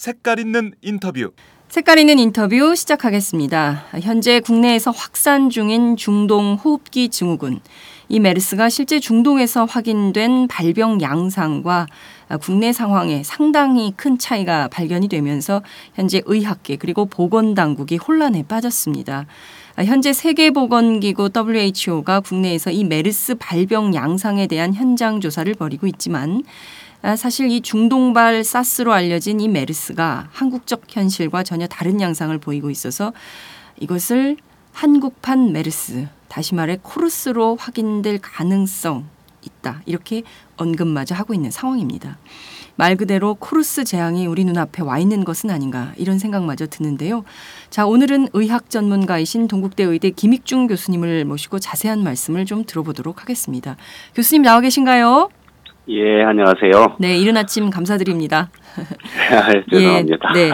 색깔 있는 인터뷰 색깔 있는 인터뷰 시작하겠습니다. 현재 국내에서 확산 중인 중동 호흡기 증후군. 이 메르스가 실제 중동에서 확인된 발병 양상과 국내 상황에 상당히 큰 차이가 발견이 되면서 현재 의학계 그리고 보건당국이 혼란에 빠졌습니다. 현재 세계보건기구 WHO가 국내에서 이 메르스 발병 양상에 대한 현장 조사를 벌이고 있지만 아, 사실 이 중동발 사스로 알려진 이 메르스가 한국적 현실과 전혀 다른 양상을 보이고 있어서 이것을 한국판 메르스, 다시 말해 코르스로 확인될 가능성 있다. 이렇게 언급마저 하고 있는 상황입니다. 말 그대로 코르스 재앙이 우리 눈앞에 와 있는 것은 아닌가 이런 생각마저 드는데요. 자, 오늘은 의학 전문가이신 동국대 의대 김익중 교수님을 모시고 자세한 말씀을 좀 들어보도록 하겠습니다. 교수님 나와 계신가요? 예, 안녕하세요. 네, 이른 아침 감사드립니다. 죄송합니다. 예, 네.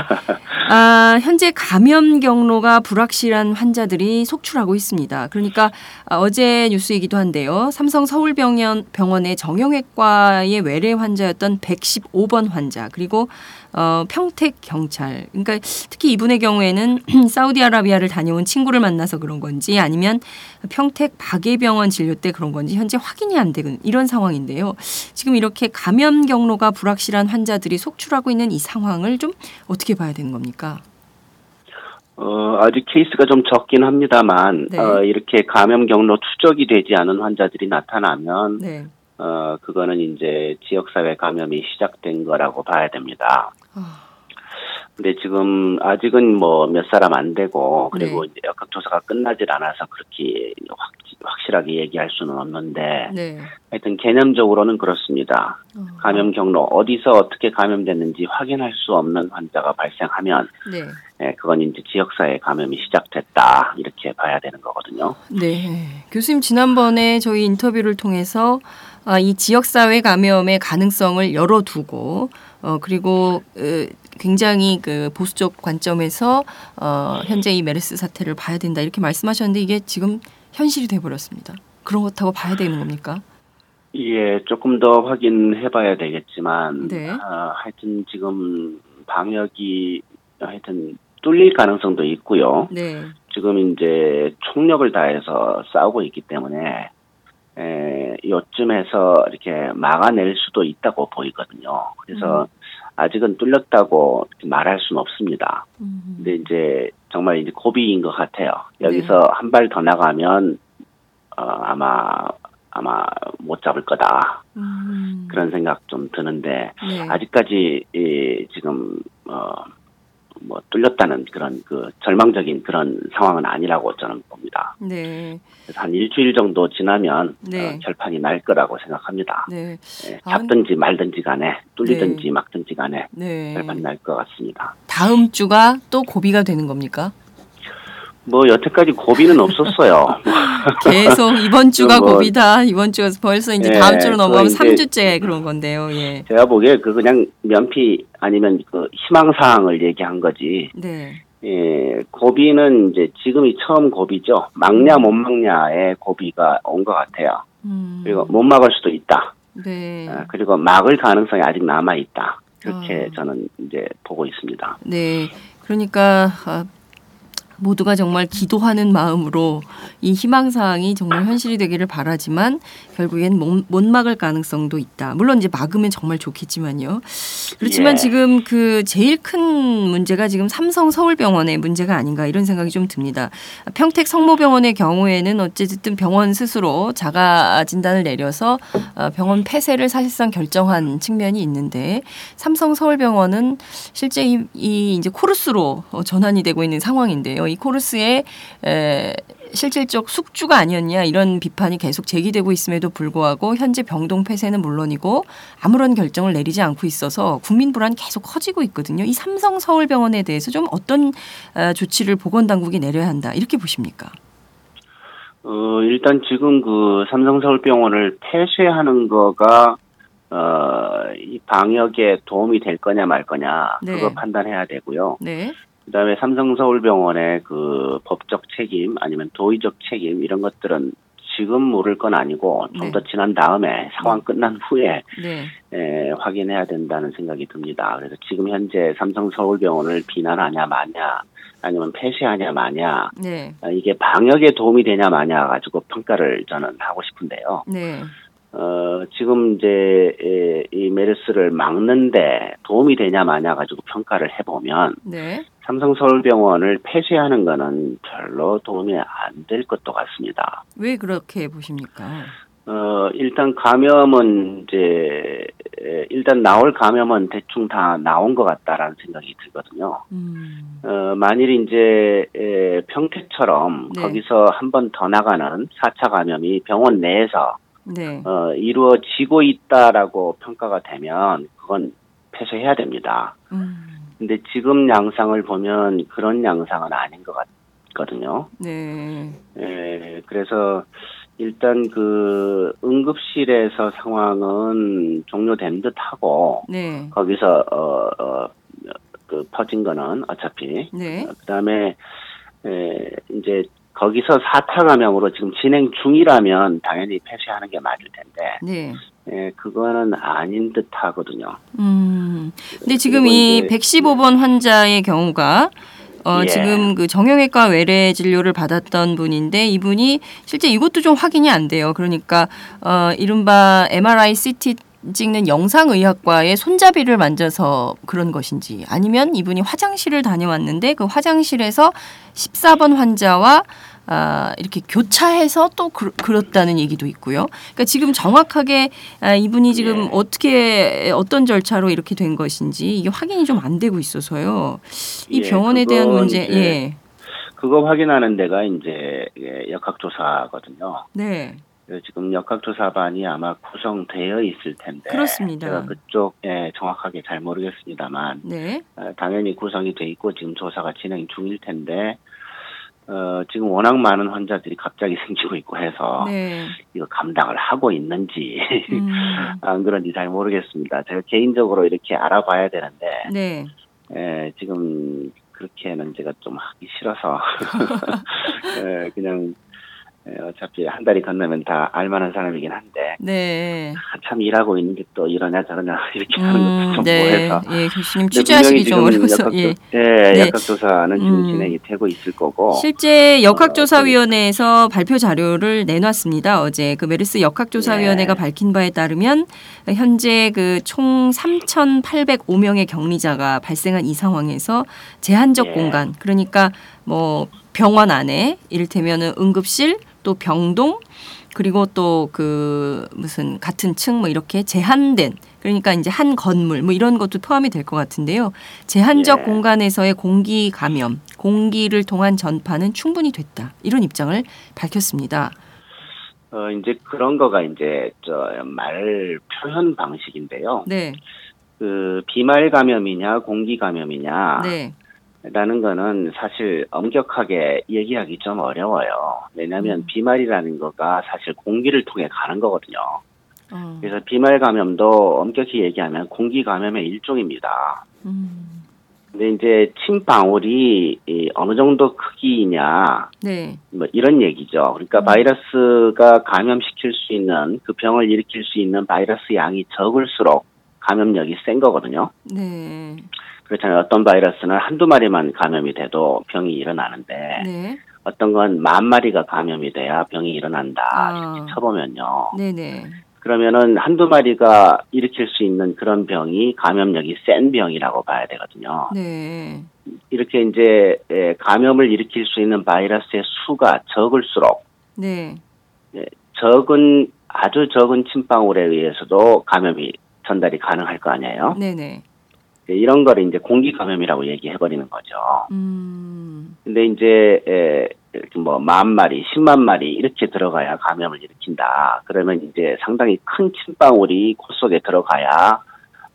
아, 현재 감염 경로가 불확실한 환자들이 속출하고 있습니다. 그러니까 아, 어제 뉴스이기도 한데요. 삼성 서울병원 병원의 정형외과의 외래 환자였던 115번 환자 그리고 어, 평택 경찰. 그러니까 특히 이분의 경우에는 사우디아라비아를 다녀온 친구를 만나서 그런 건지 아니면 평택 박예병원 진료 때 그런 건지 현재 확인이 안 되는 이런 상황인데요. 지금 이렇게 감염 경로가 불확실한 환자들이 속출하고 있는 이 상황을 좀 어떻게 봐야 되는 겁니까? 어, 아직 케이스가 좀 적긴 합니다만, 네. 어, 이렇게 감염 경로 추적이 되지 않은 환자들이 나타나면, 네. 어, 그거는 이제 지역사회 감염이 시작된 거라고 봐야 됩니다. 아, 근데 지금 아직은 뭐 몇 사람 안 되고, 그리고 네. 이제 역학조사가 끝나질 않아서 그렇게 확, 확실하게 얘기할 수는 없는데, 네. 하여튼 개념적으로는 그렇습니다. 어, 감염 경로, 어디서 어떻게 감염됐는지 확인할 수 없는 환자가 발생하면, 네. 예, 그건 이제 지역사회 감염이 시작됐다 이렇게 봐야 되는 거거든요. 네. 교수님 지난번에 저희 인터뷰를 통해서 아, 이 지역사회 감염의 가능성을 열어두고 어, 그리고 으, 굉장히 그 보수적 관점에서 어, 현재 이 메르스 사태를 봐야 된다 이렇게 말씀하셨는데 이게 지금 현실이 돼버렸습니다. 그렇다고 봐야 되는 겁니까? 예, 조금 더 확인해봐야 되겠지만, 네. 아, 하여튼 지금 방역이 하여튼 뚫릴 가능성도 있고요. 네. 지금 이제 총력을 다해서 싸우고 있기 때문에 에, 요쯤에서 이렇게 막아낼 수도 있다고 보이거든요. 그래서 아직은 뚫렸다고 말할 수는 없습니다. 음, 근데 이제 정말 이제 고비인 것 같아요. 여기서 한발 더 나가면 어, 아마 아마 못 잡을 거다 음, 그런 생각 좀 드는데 네. 아직까지 이, 지금 어 뭐 뚫렸다는 그런 그 절망적인 그런 상황은 아니라고 저는 봅니다. 네. 그래서 한 일주일 정도 지나면 네. 어, 결판이 날 거라고 생각합니다. 네. 예, 아, 잡든지 말든지 간에 뚫리든지 막든지 간에 네. 결판이 날 것 같습니다. 다음 주가 또 고비가 되는 겁니까? 뭐 여태까지 고비는 없었어요. 계속 이번 주가 뭐- 고비다. 이번 주가 벌써 이제 예, 다음 주로 넘어가면 그거 이제- 3주째 그런 건데요. 예. 제가 보기에 그 그냥 면피 아니면 그 희망 사항을 얘기한 거지. 네. 예, 고비는 이제 지금이 처음 고비죠. 막냐 못 막냐의 고비가 온 것 같아요. 음. 그리고 못 막을 수도 있다. 네. 아, 그리고 막을 가능성이 아직 남아 있다. 그렇게 아. 저는 이제 보고 있습니다. 네. 그러니까 아, 모두가 정말 기도하는 마음으로 이 희망사항이 정말 현실이 되기를 바라지만 결국엔 못, 못 막을 가능성도 있다. 물론 이제 막으면 정말 좋겠지만요. 그렇지만 예. 지금 그 제일 큰 문제가 지금 삼성 서울병원의 문제가 아닌가 이런 생각이 좀 듭니다. 평택 성모병원의 경우에는 어쨌든 병원 스스로 자가 진단을 내려서 어, 병원 폐쇄를 사실상 결정한 측면이 있는데 삼성 서울병원은 실제 이, 이 이제 코르스로 어, 전환이 되고 있는 상황인데요. 이 코르스의 에, 실질적 숙주가 아니었냐 이런 비판이 계속 제기되고 있음에도 불구하고 현재 병동 폐쇄는 물론이고 아무런 결정을 내리지 않고 있어서 국민 불안 계속 커지고 있거든요. 이 삼성 서울병원에 대해서 좀 어떤 어, 조치를 보건당국이 내려야 한다 이렇게 보십니까? 어, 일단 지금 그 삼성 서울병원을 폐쇄하는 거가 어, 이 방역에 도움이 될 거냐 말 거냐 네. 그거 판단해야 되고요. 네, 그다음에 삼성서울병원의 그 법적 책임 아니면 도의적 책임 이런 것들은 지금 물을 건 아니고 좀 네. 더 지난 다음에 상황 끝난 후에 네, 에, 확인해야 된다는 생각이 듭니다. 그래서 지금 현재 삼성 서울병원을 비난하냐 마냐 아니면 폐쇄하냐 마냐 네, 어, 이게 방역에 도움이 되냐 마냐 가지고 평가를 저는 하고 싶은데요. 네, 어, 지금 이제 에, 이 메르스를 막는데 도움이 되냐 마냐 가지고 평가를 해보면 네, 삼성서울병원을 폐쇄하는 거는 별로 도움이 안 될 것도 같습니다. 왜 그렇게 보십니까? 어, 일단 감염은 이제 에, 일단 나올 감염은 대충 다 나온 것 같다라는 생각이 들거든요. 음, 어, 만일 이제 에, 평택처럼 네. 거기서 한 번 더 나가는 4차 감염이 병원 내에서 네, 어, 이루어지고 있다라고 평가가 되면 그건 폐쇄해야 됩니다. 음, 근데 지금 양상을 보면 그런 양상은 아닌 것 같거든요. 네, 예, 그래서 일단 그 응급실에서 상황은 종료된 듯 하고 네, 거기서 어, 어, 그 퍼진 거는 어차피 네, 어, 그다음에 에, 이제 거기서 4차 감염으로 지금 진행 중이라면 당연히 폐쇄하는 게 맞을 텐데 네. 예, 그거는 아닌 듯 하거든요. 음. 근데 지금 그리고 이 이제- 115번 환자의 경우가 어, 예. 지금 그 정형외과 외래 진료를 받았던 분인데 이분이 실제 이것도 좀 확인이 안 돼요. 그러니까 어, 이른바 MRI, CT 찍는 영상의학과의 손잡이를 만져서 그런 것인지 아니면 이분이 화장실을 다녀왔는데 그 화장실에서 14번 환자와 아, 이렇게 교차해서 또 그, 그렇다는 얘기도 있고요. 그러니까 지금 정확하게 아, 이분이 지금 예. 어떻게 어떤 절차로 이렇게 된 것인지 이게 확인이 좀 안 되고 있어서요. 이 예, 병원에 대한 문제, 예, 그거 확인하는 데가 이제 예, 역학조사거든요. 네, 지금 역학조사반이 아마 구성되어 있을 텐데 그렇습니다. 제가 그쪽에 정확하게 잘 모르겠습니다만 네, 어, 당연히 구성이 돼 있고 지금 조사가 진행 중일 텐데 어, 지금 워낙 많은 환자들이 갑자기 생기고 있고 해서 네, 이거 감당을 하고 있는지 음, 안 그런지 잘 모르겠습니다. 제가 개인적으로 이렇게 알아봐야 되는데 네, 예, 지금 그렇게는 제가 좀 하기 싫어서 예, 그냥 예, 어차피 한 달이 건너면 다 알만한 사람이긴 한데 네. 한참 일하고 있는데 또 이러냐 저러냐 이렇게 하는 것도 좀 네, 뭐해서 예, 교수님 취재하시기 좀 어려워서, 지금 예. 역학조, 예, 네. 역학조사는 지금 음. 진행이 되고 있을 거고 실제 역학조사위원회에서 발표 자료를 내놨습니다. 어제 그 메르스 역학조사위원회가 네. 밝힌 바에 따르면 현재 그 총 3,805명의 격리자가 발생한 이 상황에서 제한적 예. 공간, 그러니까 뭐 병원 안에 이를테면은 응급실 또 병동 그리고 또 그 무슨 같은 층 뭐 이렇게 제한된 그러니까 이제 한 건물 뭐 이런 것도 포함이 될 것 같은데요. 제한적 예. 공간에서의 공기 감염, 공기를 통한 전파는 충분히 됐다. 이런 입장을 밝혔습니다. 어 이제 그런 거가 이제 저 말 표현 방식인데요. 네. 그 비말 감염이냐 공기 감염이냐 네. 라는 거는 사실 엄격하게 얘기하기 좀 어려워요. 왜냐하면 음. 비말이라는 거가 사실 공기를 통해 가는 거거든요. 어. 그래서 비말 감염도 엄격히 얘기하면 공기 감염의 일종입니다. 음. 근데 이제 침방울이 이 어느 정도 크기냐 네. 뭐 이런 얘기죠. 그러니까 음. 바이러스가 감염시킬 수 있는 그 병을 일으킬 수 있는 바이러스 양이 적을수록 감염력이 센 거거든요. 네. 그렇잖아요. 어떤 바이러스는 한두 마리만 감염이 돼도 병이 일어나는데 네. 어떤 건 만 마리가 감염이 돼야 병이 일어난다. 아. 이렇게 쳐보면요. 네, 네. 그러면은 한두 마리가 일으킬 수 있는 그런 병이 감염력이 센 병이라고 봐야 되거든요. 네. 이렇게 이제 에, 감염을 일으킬 수 있는 바이러스의 수가 적을수록 네. 적은 아주 적은 침방울에 의해서도 감염이 전달이 가능할 거 아니에요. 네, 네. 이런 거를 이제 공기 감염이라고 얘기해 버리는 거죠. 음. 근데 이제 에, 이렇게 뭐만 마리, 10만 마리 이렇게 들어가야 감염을 일으킨다. 그러면 이제 상당히 큰 침방울이 코 속에 들어가야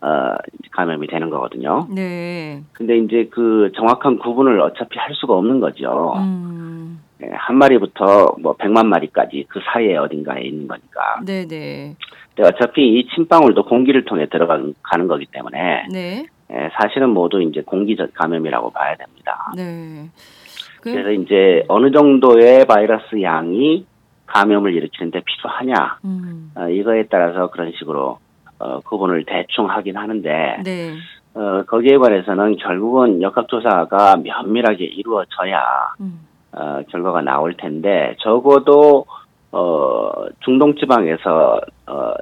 어, 감염이 되는 거거든요. 네. 근데 이제 그 정확한 구분을 어차피 할 수가 없는 거죠. 음. 예, 한 마리부터 뭐 100만 마리까지 그 사이에 어딘가에 있는 거니까. 네, 네. 근데 어차피 이 침방울도 공기를 통해 들어가는 가는 거기 때문에 네. 예, 사실은 모두 이제 공기적 감염이라고 봐야 됩니다. 네. 그, 그래서 이제 어느 정도의 바이러스 양이 감염을 일으키는데 필요하냐 음. 어, 이거에 따라서 그런 식으로 어, 구분을 대충 하긴 하는데 네. 어, 거기에 관해서는 결국은 역학조사가 면밀하게 이루어져야 음. 어, 결과가 나올 텐데 적어도 어, 중동 지방에서 어,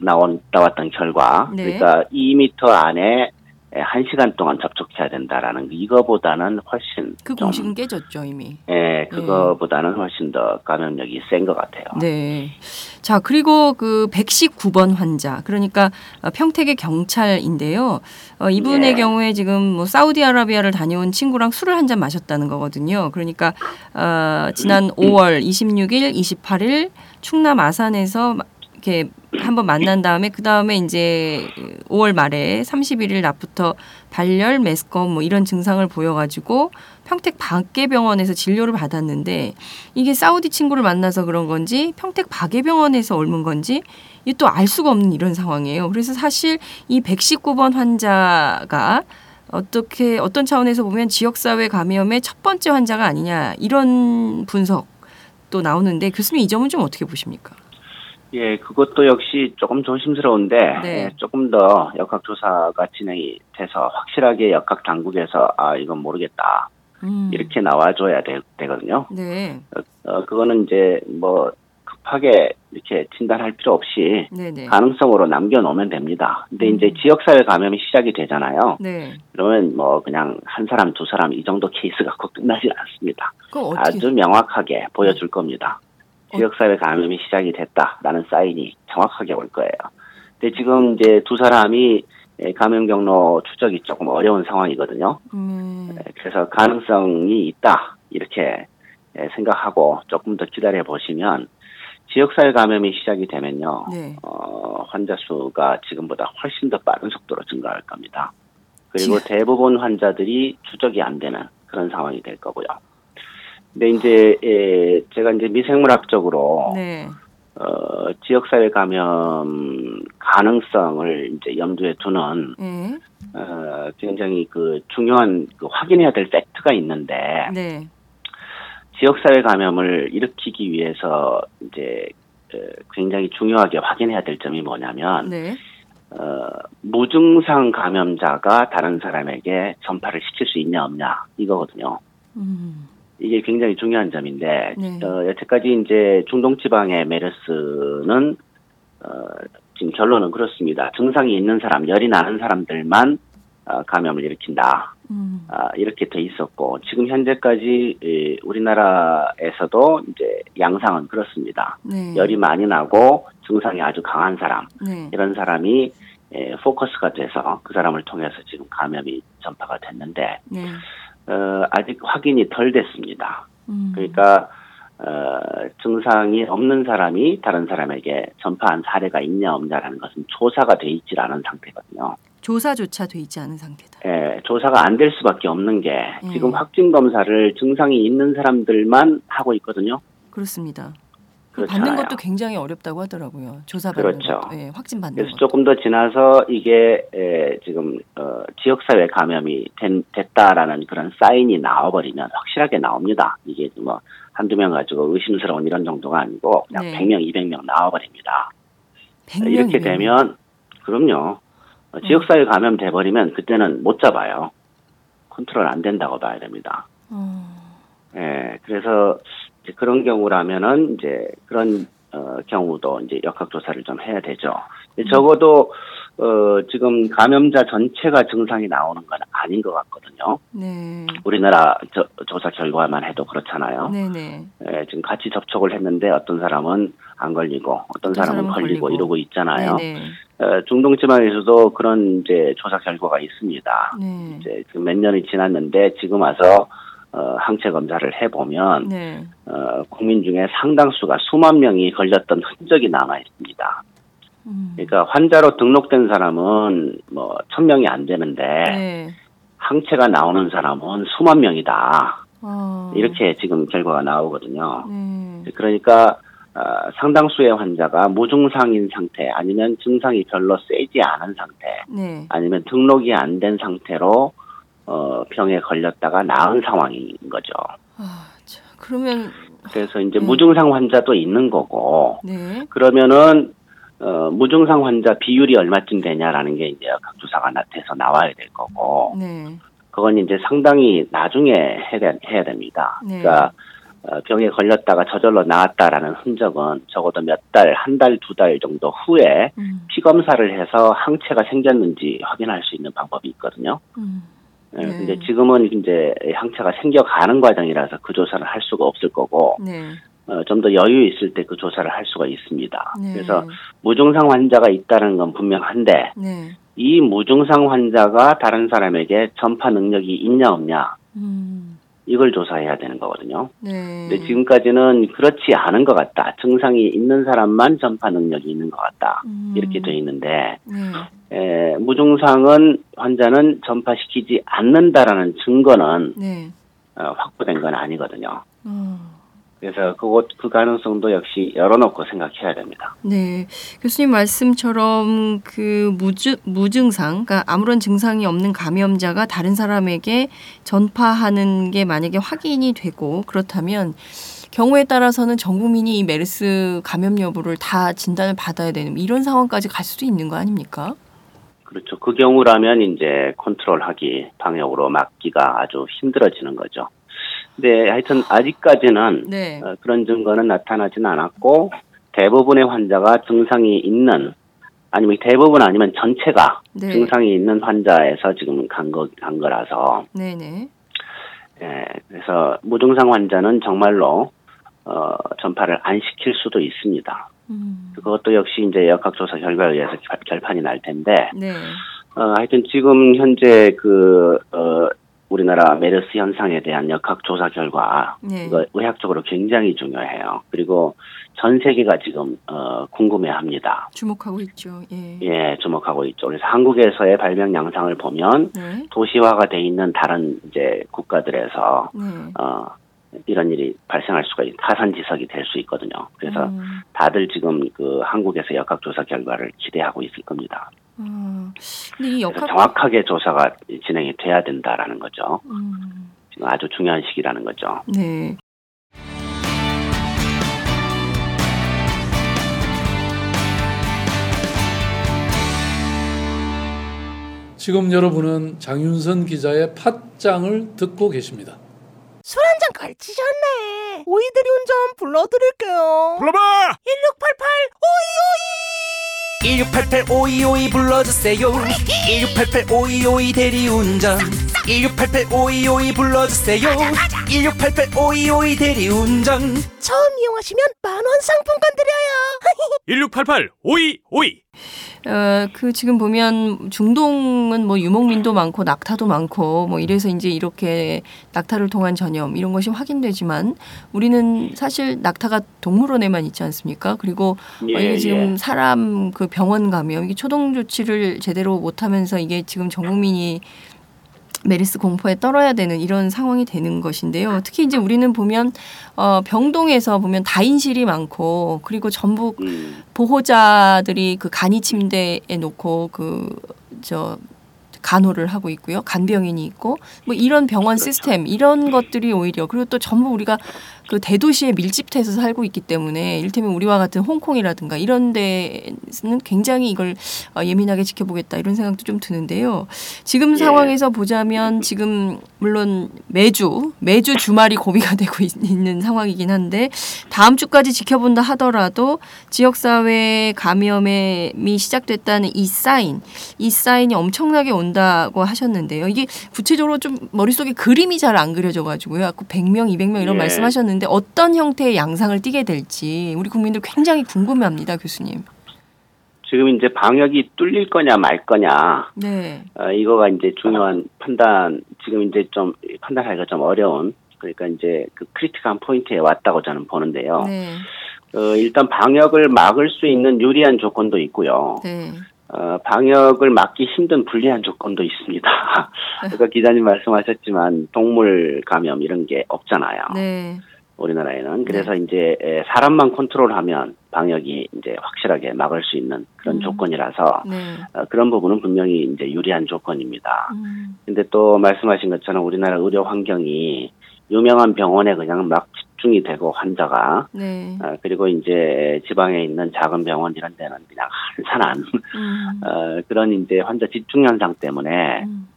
나온 나왔던 결과 네. 그러니까 2미터 안에 한 시간 동안 접촉해야 된다라는 거, 이거보다는 훨씬 그 좀, 공식은 깨졌죠, 이미. 예, 그거보다는 훨씬 더 감염력이 센 것 같아요. 네. 자, 그리고 그 119번 환자. 그러니까 어, 평택의 경찰인데요. 어, 이분의 네. 경우에 지금 뭐 사우디아라비아를 다녀온 친구랑 술을 한 잔 마셨다는 거거든요. 그러니까 어, 지난 5월 26일, 28일 충남 아산에서 마- 이렇게 한번 만난 다음에 그 다음에 이제 5월 말에 31일 낮부터 발열, 메스꺼움 뭐 이런 증상을 보여가지고 평택 박계병원에서 진료를 받았는데 이게 사우디 친구를 만나서 그런 건지 평택 박예병원에서 옮은 건지 이게 또 알 수가 없는 이런 상황이에요. 그래서 사실 이 119번 환자가 어떻게 어떤 차원에서 보면 지역사회 감염의 첫 번째 환자가 아니냐 이런 분석도 나오는데 교수님 이 점은 좀 어떻게 보십니까? 예, 그것도 역시 조금 조심스러운데 네. 예, 조금 더 역학 조사가 진행이 돼서 확실하게 역학 당국에서 아 이건 모르겠다 음. 이렇게 나와줘야 되, 되거든요. 네, 어, 그거는 이제 뭐 급하게 이렇게 진단할 필요 없이 네, 네, 가능성으로 남겨놓으면 됩니다. 근데 음. 이제 지역사회 감염이 시작이 되잖아요. 네. 그러면 뭐 그냥 한 사람 두 사람 이 정도 케이스 갖고 끝나지 않습니다. 아주 명확하게 보여줄 겁니다. 어. 지역사회 감염이 시작이 됐다라는 사인이 정확하게 올 거예요. 근데 지금 이제 두 사람이 예, 감염 경로 추적이 조금 어려운 상황이거든요. 음, 예, 그래서 가능성이 있다 이렇게 예, 생각하고 조금 더 기다려 보시면 지역사회 감염이 시작이 되면요, 네. 어, 환자 수가 지금보다 훨씬 더 빠른 속도로 증가할 겁니다. 그리고 지- 대부분 환자들이 추적이 안 되는 그런 상황이 될 거고요. 근데 이제 예, 제가 이제 미생물학적으로 네, 어, 지역사회 감염 가능성을 이제 염두에 두는 네, 어, 굉장히 그 중요한 그 확인해야 될 팩트가 있는데 네, 지역사회 감염을 일으키기 위해서 이제 어, 굉장히 중요하게 확인해야 될 점이 뭐냐면 네, 어, 무증상 감염자가 다른 사람에게 전파를 시킬 수 있냐 없냐 이거거든요. 음, 이게 굉장히 중요한 점인데 네. 어, 여태까지 이제 중동 지방의 메르스는 어, 지금 결론은 그렇습니다. 증상이 있는 사람, 열이 나는 사람들만 어, 감염을 일으킨다. 음, 아, 이렇게 돼 있었고 지금 현재까지 이, 우리나라에서도 이제 양상은 그렇습니다. 네, 열이 많이 나고 증상이 아주 강한 사람 네, 이런 사람이 에, 포커스가 돼서 그 사람을 통해서 지금 감염이 전파가 됐는데 네, 어, 아직 확인이 덜 됐습니다. 음, 그러니까 어, 증상이 없는 사람이 다른 사람에게 전파한 사례가 있냐 없냐라는 것은 조사가 돼 있질 않은 상태거든요. 조사조차 돼 있지 않은 상태다. 예, 조사가 안 될 수밖에 없는 게 음. 지금 확진 검사를 증상이 있는 사람들만 하고 있거든요. 그렇습니다. 그 그렇잖아요. 받는 것도 굉장히 어렵다고 하더라고요. 조사 받는 그렇죠. 것도, 예, 확진 받는 그래서 것도. 조금 더 지나서 이게 에, 지금 어, 지역사회 감염이 된, 됐다라는 그런 사인이 나와버리면 확실하게 나옵니다. 이게 뭐 한두 명 가지고 의심스러운 이런 정도가 아니고 그냥 네. 100명, 200명 나와버립니다. 100명 이렇게 이면. 되면 그럼요. 어, 음. 지역사회 감염 돼 버리면 그때는 못 잡아요. 컨트롤 안 된다고 봐야 됩니다. 어, 예, 그래서 이제 그런 경우라면은 이제 그런 어, 경우도 이제 역학조사를 좀 해야 되죠. 근데 적어도 어, 지금 감염자 전체가 증상이 나오는 건 아닌 것 같거든요. 네, 우리나라 저- 조사 결과만 해도 그렇잖아요. 네, 네, 예, 지금 같이 접촉을 했는데 어떤 사람은 안 걸리고 어떤 사람은 사람은 걸리고, 걸리고. 이러고 있잖아요. 네, 네, 어, 중동 지방에서도 그런 이제 조사 결과가 있습니다. 네, 이제 그몇 년이 지났는데 지금 와서 어, 항체 검사를 해보면 네. 어, 국민 중에 상당수가 수만 명이 걸렸던 흔적이 남아 있습니다. 음. 그러니까 환자로 등록된 사람은 뭐 천 명이 안 되는데 네. 항체가 나오는 사람은 수만 명이다. 아. 이렇게 지금 결과가 나오거든요. 네. 그러니까 어, 상당수의 환자가 무증상인 상태 아니면 증상이 별로 세지 않은 상태 네. 아니면 등록이 안 된 상태로 어, 병에 걸렸다가 나은 상황인 거죠. 아, 자, 그러면 그래서 이제 네. 무증상 환자도 있는 거고 네. 그러면은 어, 무증상 환자 비율이 얼마쯤 되냐라는 게 이제 각 조사가 나타서 나와야 될 거고 네. 그건 이제 상당히 나중에 해야, 돼- 해야 됩니다. 네. 그러니까 어, 병에 걸렸다가 저절로 나았다라는 흔적은 적어도 몇 달, 한 달, 두 달 정도 후에 음. 피 검사를 해서 항체가 생겼는지 확인할 수 있는 방법이 있거든요. 음. 예, 네. 근데 지금은 이제 항체가 생겨가는 과정이라서 그 조사를 할 수가 없을 거고 네. 어, 좀 더 여유 있을 때 그 조사를 할 수가 있습니다. 네. 그래서 무증상 환자가 있다는 건 분명한데 네. 이 무증상 환자가 다른 사람에게 전파 능력이 있냐 없냐 음. 이걸 조사해야 되는 거거든요. 네. 근데 지금까지는 그렇지 않은 것 같다. 증상이 있는 사람만 전파 능력이 있는 것 같다. 음. 이렇게 돼 있는데 네. 에, 무증상은 환자는 전파시키지 않는다라는 증거는 네. 어, 확보된 건 아니거든요. 어. 그래서 그것 그 가능성도 역시 열어놓고 생각해야 됩니다. 네. 교수님 말씀처럼 그 무증, 무증상, 그러니까 아무런 증상이 없는 감염자가 다른 사람에게 전파하는 게 만약에 확인이 되고 그렇다면 경우에 따라서는 전 국민이 이 메르스 감염 여부를 다 진단을 받아야 되는 이런 상황까지 갈 수도 있는 거 아닙니까? 그렇죠. 그 경우라면 이제 컨트롤하기 방역으로 막기가 아주 힘들어지는 거죠. 근데 하여튼 아직까지는 네. 어, 그런 증거는 나타나지는 않았고 대부분의 환자가 증상이 있는 아니면 대부분 아니면 전체가 네. 증상이 있는 환자에서 지금 간, 거, 간 거라서 네네. 예, 그래서 무증상 환자는 정말로 어, 전파를 안 시킬 수도 있습니다. 음. 그것도 역시 이제 역학조사 결과에 의해서 결- 결판이 날 텐데 네. 어, 하여튼 지금 현재 그, 어, 우리나라 메르스 현상에 대한 역학조사 결과, 네. 이거 의학적으로 굉장히 중요해요. 그리고 전 세계가 지금, 어, 궁금해 합니다. 주목하고 있죠. 예. 예, 주목하고 있죠. 그래서 한국에서의 발병 양상을 보면 네. 도시화가 돼 있는 다른 이제 국가들에서, 네. 어, 이런 일이 발생할 수가 있, 타산지석이 될 수 있거든요. 그래서 음. 다들 지금 그 한국에서 역학조사 결과를 기대하고 있을 겁니다. 아, 근데 이 역학 정확하게 조사가 진행이 돼야 된다라는 거죠. 음. 지금 아주 중요한 시기라는 거죠. 네. 지금 여러분은 장윤선 기자의 팟짱을 듣고 계십니다. 술 한 잔 걸치셨네. 오이들이 운전 불러드릴게요. 불러봐 1688 오이오이 1688 5252 불러주세요. 1688 5252 대리운전. 1688 5252 불러주세요. 1688 5252 대리운전. 처음 이용하시면 만원 상품권 드려요. 1688 5252 어, 그 지금 보면 중동은 뭐 유목민도 많고 낙타도 많고 뭐 이래서 이제 이렇게 낙타를 통한 전염 이런 것이 확인되지만 우리는 사실 낙타가 동물원에만 있지 않습니까? 그리고 어, 이게 지금 사람 그 병원 감염 이게 초동 조치를 제대로 못하면서 이게 지금 전 국민이 메르스 공포에 떨어야 되는 이런 상황이 되는 것인데요. 특히 이제 우리는 보면 어 병동에서 보면 다인실이 많고 그리고 전부 음, 보호자들이 그 간이 침대에 놓고 그 저 간호를 하고 있고요. 간병인이 있고 뭐 이런 병원 그렇죠. 시스템 이런 것들이 오히려 그리고 또 전부 우리가 그 대도시에 밀집해서 살고 있기 때문에 이를테면 우리와 같은 홍콩이라든가 이런 데는 굉장히 이걸 어, 예민하게 지켜보겠다 이런 생각도 좀 드는데요. 지금 예. 상황에서 보자면 지금 물론 매주 매주 주말이 고비가 되고 있- 있는 상황이긴 한데 다음 주까지 지켜본다 하더라도 지역 사회 감염이 시작됐다는 이 사인, 이 사인이 엄청나게 온 다고 하셨는데요. 이게 구체적으로 좀 머릿속에 그림이 잘 안 그려져 가지고요. 아까 100명, 200명 이런 예. 말씀하셨는데 어떤 형태의 양상을 띠게 될지 우리 국민들 굉장히 궁금해합니다, 교수님. 지금 이제 방역이 뚫릴 거냐 말 거냐 네. 어, 이거가 이제 중요한 판단 지금 이제 좀 판단하기가 좀 어려운 그러니까 이제 그 critical한 포인트에 왔다고 저는 보는데요. 네. 어, 일단 방역을 막을 수 있는 유리한 조건도 있고요. 네. 어, 방역을 막기 힘든 불리한 조건도 있습니다. 아까 기자님 말씀하셨지만 동물 감염 이런 게 없잖아요. 네. 우리나라에는 그래서 이제 에, 사람만 컨트롤하면 방역이 이제 확실하게 막을 수 있는 그런 음. 조건이라서 네. 어, 그런 부분은 분명히 이제 유리한 조건입니다. 음. 근데 또 말씀하신 것처럼 우리나라 의료 환경이 유명한 병원에 그냥 막 집중이 되고 환자가 네. 어, 그리고 이제 지방에 있는 작은 병원 이런 데는 그냥 한산한 음. 어, 그런 이제 환자 집중 현상 때문에 음.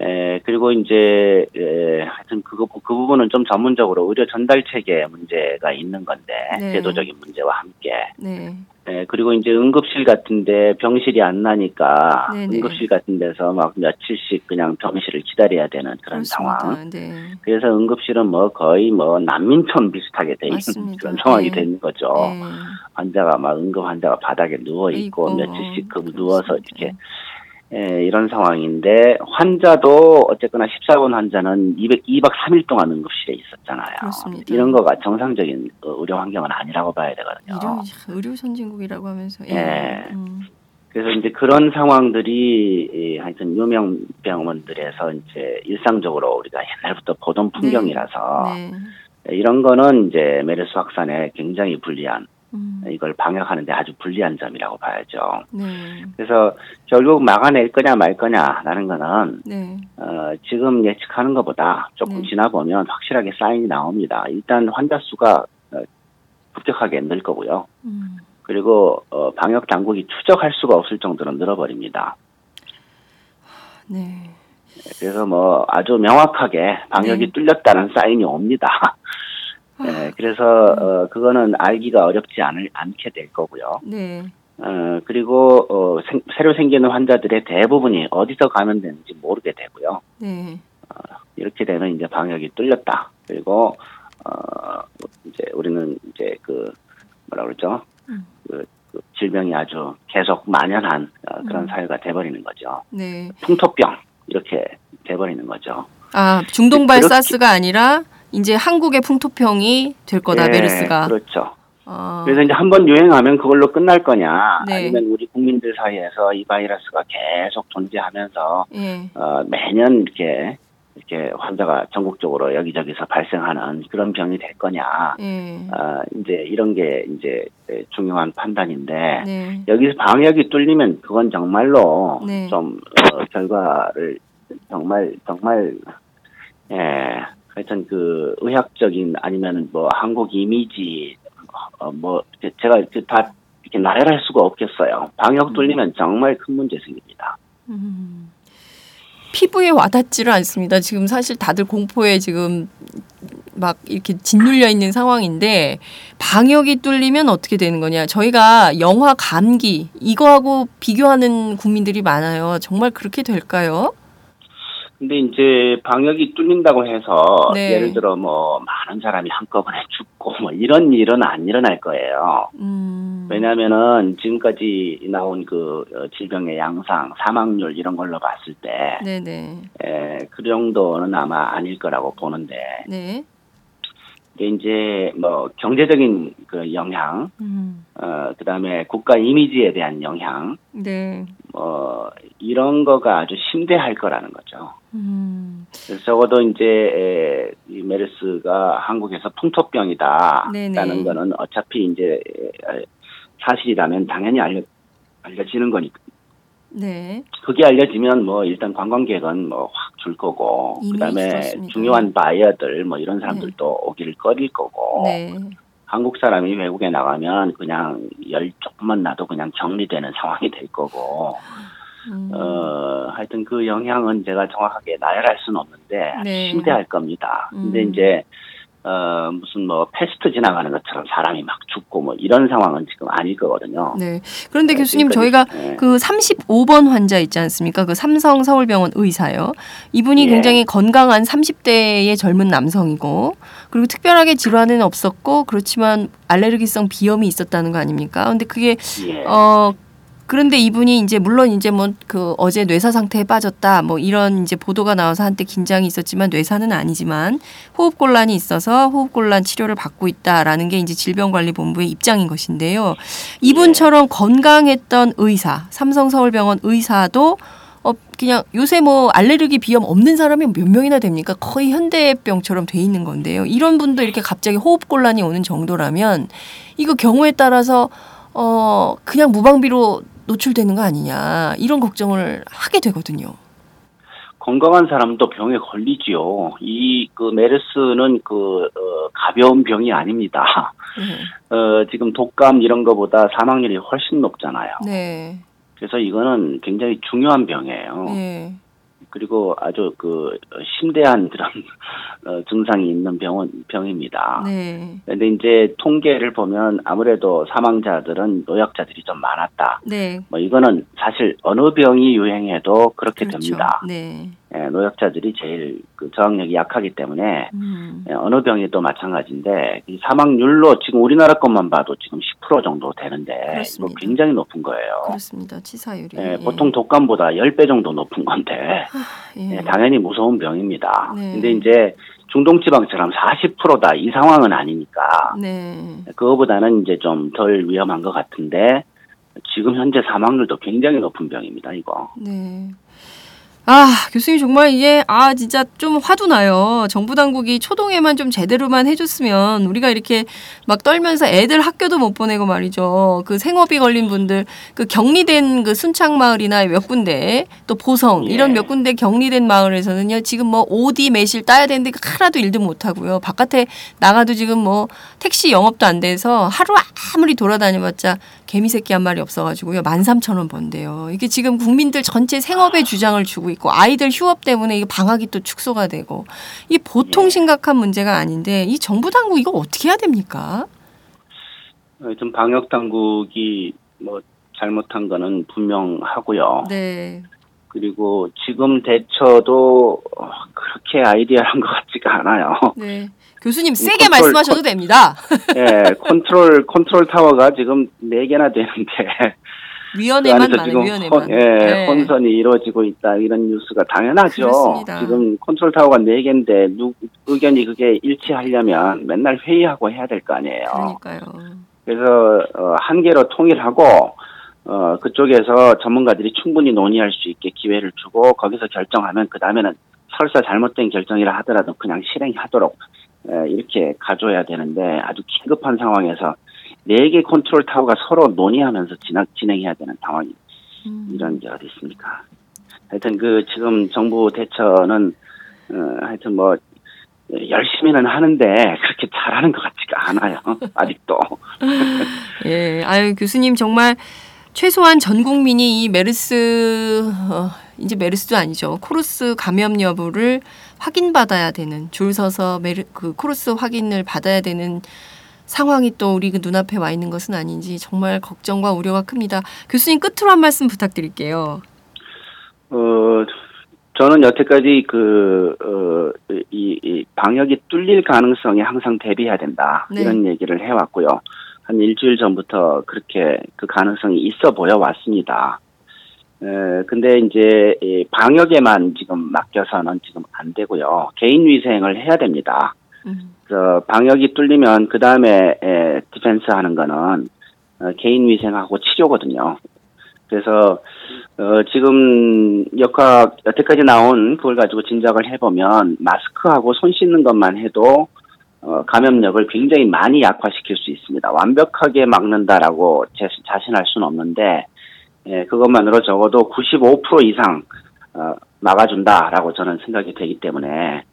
에, 그리고 이제 에, 하여튼 그거 그 부분은 좀 전문적으로 의료 전달 체계 문제가 있는 건데 네. 제도적인 문제와 함께 네. 에, 그리고 이제 응급실 같은데 병실이 안 나니까 네네. 응급실 같은 데서 막 며칠씩 그냥 병실을 기다려야 되는 그런 그렇습니다. 상황. 네. 그래서 응급실은 뭐 거의 뭐 난민촌 비슷하게 돼 있는. 그런 상황이 네. 된 거죠. 네. 환자가 막 응급 환자가 바닥에 누워 있고. 며칠씩 그 누워서. 이렇게 예, 이런 상황인데 환자도 어쨌거나 14번 환자는 200, 2박 3일 동안 응급실에 있었잖아요. 그렇습니다. 이런 거가 정상적인 어, 의료 환경은 아니라고 봐야 되거든요. 의료 의료 선진국이라고 하면서 예. 예. 음. 그래서 이제 그런 상황들이 이, 하여튼 유명 병원들에서 이제 일상적으로 우리가 옛날부터 보던 풍경이라서 네. 이런 거는 이제 메르스 확산에 굉장히 불리한 음. 이걸 방역하는데 아주 불리한 점이라고 봐야죠. 네. 그래서 결국 막아낼 거냐 말 거냐라는 거는 네. 어, 지금 예측하는 것보다 조금 네. 지나 보면 확실하게 사인이 나옵니다. 일단 환자 수가 어, 급격하게 늘 거고요. 음. 그리고 어, 방역 당국이 추적할 수가 없을 정도로 늘어버립니다. 네. 그래서 뭐 아주 명확하게 방역이 네. 뚫렸다는 사인이 옵니다. 네, 그래서 어, 그거는 알기가 어렵지 않을, 않게 될 거고요. 네. 어, 그리고 어, 생- 새로 생기는 환자들의 대부분이 어디서 감염되는지 모르게 되고요. 네. 이렇게 되면 이제 방역이 뚫렸다. 그리고 어, 이제 우리는 이제 그 뭐라 그러죠? 음. 그, 그 질병이 아주 계속 만연한 어, 그런 음. 사회가 돼버리는 거죠. 네. 풍토병 이렇게 돼버리는 거죠. 아, 중동발 사스가 아니라 이제 한국의 풍토병이 될 거다 예, 메르스가. 그렇죠. 어. 그래서 이제 한 번 유행하면 그걸로 끝날 거냐, 네. 아니면 우리 국민들 사이에서 이 바이러스가 계속 존재하면서 예. 어, 매년 이렇게 이렇게 환자가 전국적으로 여기저기서 발생하는 그런 병이 될 거냐, 예. 어, 이제 이런 게 이제 중요한 판단인데 네. 여기서 방역이 뚫리면 그건 정말로 네. 좀 어, 결과를 정말 정말 예 하여튼 그 의학적인 아니면 뭐 한국 이미지 어, 뭐 제가 이렇게 다 이렇게 나열할 수가 없겠어요. 방역 뚫리면 정말 큰 문제 생깁니다. 음. 피부에 와닿지를 않습니다. 지금 사실 다들 공포에 지금 막 이렇게 짓눌려 있는 상황인데 방역이 뚫리면 어떻게 되는 거냐? 저희가 영화 감기 이거하고 비교하는 국민들이 많아요. 정말 그렇게 될까요? 근데 이제 방역이 뚫린다고 해서 네. 예를 들어 뭐 많은 사람이 한꺼번에 죽고 뭐 이런 일은 안 일어날 거예요. 음. 왜냐하면은 지금까지 나온 그 어, 질병의 양상, 사망률 이런 걸로 봤을 때, 네네. 에, 그 정도는 아마 아닐 거라고 보는데, 네. 이제 뭐 경제적인 그 영향, 음. 어, 그 다음에 국가 이미지에 대한 영향, 네. 뭐 이런 거가 아주 심대할 거라는 거죠. 음. 그래서 적어도 이제 에, 이 메르스가 한국에서 풍토병이다라는. 거는 어차피 이제 에, 사실이라면 당연히 알려 알려지는 거니까. 네. 그게 알려지면 뭐 일단 관광객은 뭐 확 줄 거고 그다음에 줄었습니다. 중요한 바이어들 뭐 이런 사람들도 오기를 꺼릴 거고 네. 한국 사람이 외국에 나가면 그냥 열 조금만 나도 그냥 정리되는 상황이 될 거고 음. 어 하여튼 그 영향은 제가 정확하게 나열할 수는 없는데 네. 심대할 겁니다. 근데 음. 이제 어 무슨 뭐 패스트 지나가는 것처럼 사람이 막 죽고 뭐 이런 상황은 지금 아닐 거거든요. 네. 그런데 네, 교수님 지금까지- 저희가 네. 그 35번 환자 있지 않습니까? 그 삼성 서울병원 의사요. 이분이 예. 굉장히 건강한 30대의 젊은 남성이고 그리고 특별하게 질환은 없었고 그렇지만 알레르기성 비염이 있었다는 거 아닙니까? 근데 그게 예. 어 그런데 이분이 이제 물론 이제 뭐 그 어제 뇌사 상태에 빠졌다 뭐 이런 이제 보도가 나와서 한때 긴장이 있었지만 뇌사는 아니지만 호흡 곤란이 있어서 호흡 곤란 치료를 받고 있다라는 게 이제 질병관리본부의 입장인 것인데요. 이분처럼 건강했던 의사, 삼성 서울병원 의사도 어 그냥 요새 뭐 알레르기 비염 없는 사람이 몇 명이나 됩니까? 거의 현대병처럼 돼 있는 건데요. 이런 분도 이렇게 갑자기 호흡 곤란이 오는 정도라면 이거 경우에 따라서 어 그냥 무방비로 노출되는 거 아니냐 이런 걱정을 하게 되거든요. 건강한 사람도 병에 걸리지요. 이 그 메르스는 그 어, 가벼운 병이 아닙니다. 네. 어, 지금 독감 이런 거보다 사망률이 훨씬 높잖아요. 네. 그래서 이거는 굉장히 중요한 병이에요. 네. 그리고 아주 그 심대한 그런 어, 증상이 있는 병원 병입니다. 네. 근데 이제 통계를 보면 아무래도 사망자들은 노약자들이 좀 많았다. 네. 뭐 이거는 사실 어느 병이 유행해도 그렇게 그렇죠. 됩니다. 네. 예, 노약자들이 제일 그 저항력이 약하기 때문에 음. 예, 어느 병이 또 마찬가지인데 이 사망률로 지금 우리나라 것만 봐도 지금 10% 정도 되는데 이거 그렇습니다. 굉장히 높은 거예요. 그렇습니다. 치사율이. 예, 보통 독감보다 10배 정도 높은 건데 예. 예, 당연히 무서운 병입니다. 네. 근데 이제 중동지방처럼 40%다 이 상황은 아니니까 네. 그거보다는 이제 좀 덜 위험한 것 같은데 지금 현재 사망률도 굉장히 높은 병입니다. 이거. 네. 아, 교수님 정말 이게 아 진짜 좀 화도 나요. 정부 당국이 초동에만 좀 제대로만 해줬으면 우리가 이렇게 막 떨면서 애들 학교도 못 보내고 말이죠. 그 생업이 걸린 분들 그 격리된 그 순창 마을이나 몇 군데 또 보성 예. 이런 몇 군데 격리된 마을에서는요 지금 뭐 오디 매실 따야 되는데 그 하나도 일도 못 하고요. 바깥에 나가도 지금 뭐 택시 영업도 안 돼서 하루 아무리 돌아다녀봤자 개미 새끼 한 마리 없어가지고요. 만 삼천 원 번대요. 이게 지금 국민들 전체 생업에 주장을 주고 있고 아이들 휴업 때문에 이게 방학이 또 축소가 되고 이게 보통 예. 심각한 문제가 아닌데 이 정부 당국 이거 어떻게 해야 됩니까? 어, 좀 방역 당국이 뭐 잘못한 거는 분명하고요. 네. 그리고 지금 대처도 어, 그렇게 ideal한 것 같지가 않아요. 네. 교수님 세게 컨트롤- 말씀하셔도 됩니다. 예, 컨트롤 컨트롤 타워가 지금 네 개나 되는데 그 위원회만 안에서 많아요. 위원회만. 혼, 예, 네. 혼선이 이루어지고 있다 이런 뉴스가 당연하죠. 그렇습니다. 지금 컨트롤 타워가 네 개인데 누, 의견이 그게 일치하려면 맨날 회의하고 해야 될 거 아니에요. 그러니까요. 그래서 어, 한 개로 통일하고 어, 그쪽에서 전문가들이 충분히 논의할 수 있게 기회를 주고 거기서 결정하면 그 다음에는 설사 잘못된 결정이라 하더라도 그냥 실행하도록 에, 이렇게 가져야 되는데 아주 긴급한 상황에서 네 개 컨트롤 타워가 서로 논의하면서 진행, 진행 해야 되는 상황이 음. 이런 게 어디 있습니까? 하여튼 그 지금 정부 대처는 어, 하여튼 뭐 열심히는 하는데 그렇게 잘하는 것 같지가 않아요. 아직도. 예, 아유 교수님 정말 최소한 전 국민이 이 메르스 어, 이제 메르스도 아니죠 코로스 감염 여부를 확인받아야 되는 줄 서서 메르 그 코로스 확인을 받아야 되는 상황이 또 우리 그 눈앞에 와 있는 것은 아닌지 정말 걱정과 우려가 큽니다. 교수님 끝으로 한 말씀 부탁드릴게요. 어, 저는 여태까지 그, 어, 이, 이 방역이 뚫릴 가능성에 항상 대비해야 된다. 네. 이런 얘기를 해왔고요. 한 일주일 전부터 그렇게 그 가능성이 있어 보여 왔습니다. 에, 근데 이제 이 방역에만 지금 맡겨서는 지금 안 되고요. 개인 위생을 해야 됩니다. 음, 그 방역이 뚫리면 그 다음에 디펜스 하는 거는 어, 개인 위생하고 치료거든요. 그래서 어, 지금 역학 여태까지 나온 그걸 가지고 진작을 해보면 마스크하고 손 씻는 것만 해도 어, 감염력을 굉장히 많이 약화시킬 수 있습니다. 완벽하게 막는다라고 제, 자신할 수는 없는데 예, 그것만으로 적어도 95% 이상 어, 막아준다라고 저는 생각이 되기 때문에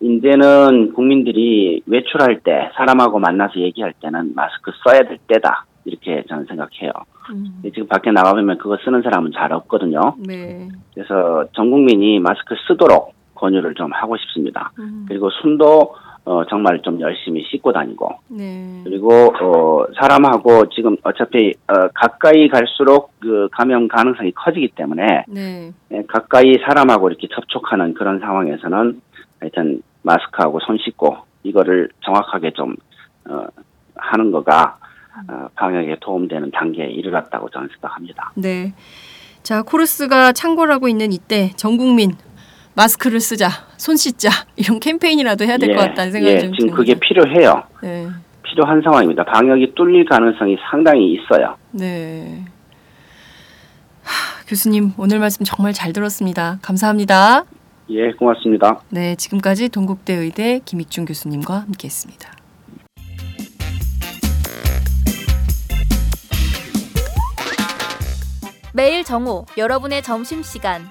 이제는 국민들이 외출할 때 사람하고 만나서 얘기할 때는 마스크 써야 될 때다 이렇게 저는 생각해요. 음, 지금 밖에 나가보면 그거 쓰는 사람은 잘 없거든요. 네. 그래서 전 국민이 마스크 쓰도록 권유를 좀 하고 싶습니다. 음, 그리고 손도 어, 정말 좀 열심히 씻고 다니고 네. 그리고 어, 사람하고 지금 어차피 어, 가까이 갈수록 그 감염 가능성이 커지기 때문에 네. 예, 가까이 사람하고 이렇게 접촉하는 그런 상황에서는 하여튼 마스크하고 손 씻고 이거를 정확하게 좀 어, 하는 거가 어, 방역에 도움되는 단계에 이르렀다고 저는 생각합니다. 네. 자, 코르스가 창궐하고 있는 이때 전 국민 마스크를 쓰자, 손 씻자 이런 캠페인이라도 해야 될것 같다는 생각이 예, 좀 지금 듭니다. 그게 필요해요. 네. 필요한 상황입니다. 방역이 뚫릴 가능성이 상당히 있어요. 네. 하, 교수님 오늘 말씀 정말 잘 들었습니다. 감사합니다. 예, 고맙습니다. 네, 지금까지 동국대 의대 김익준 교수님과 함께했습니다. 매일 정오 여러분의 점심 시간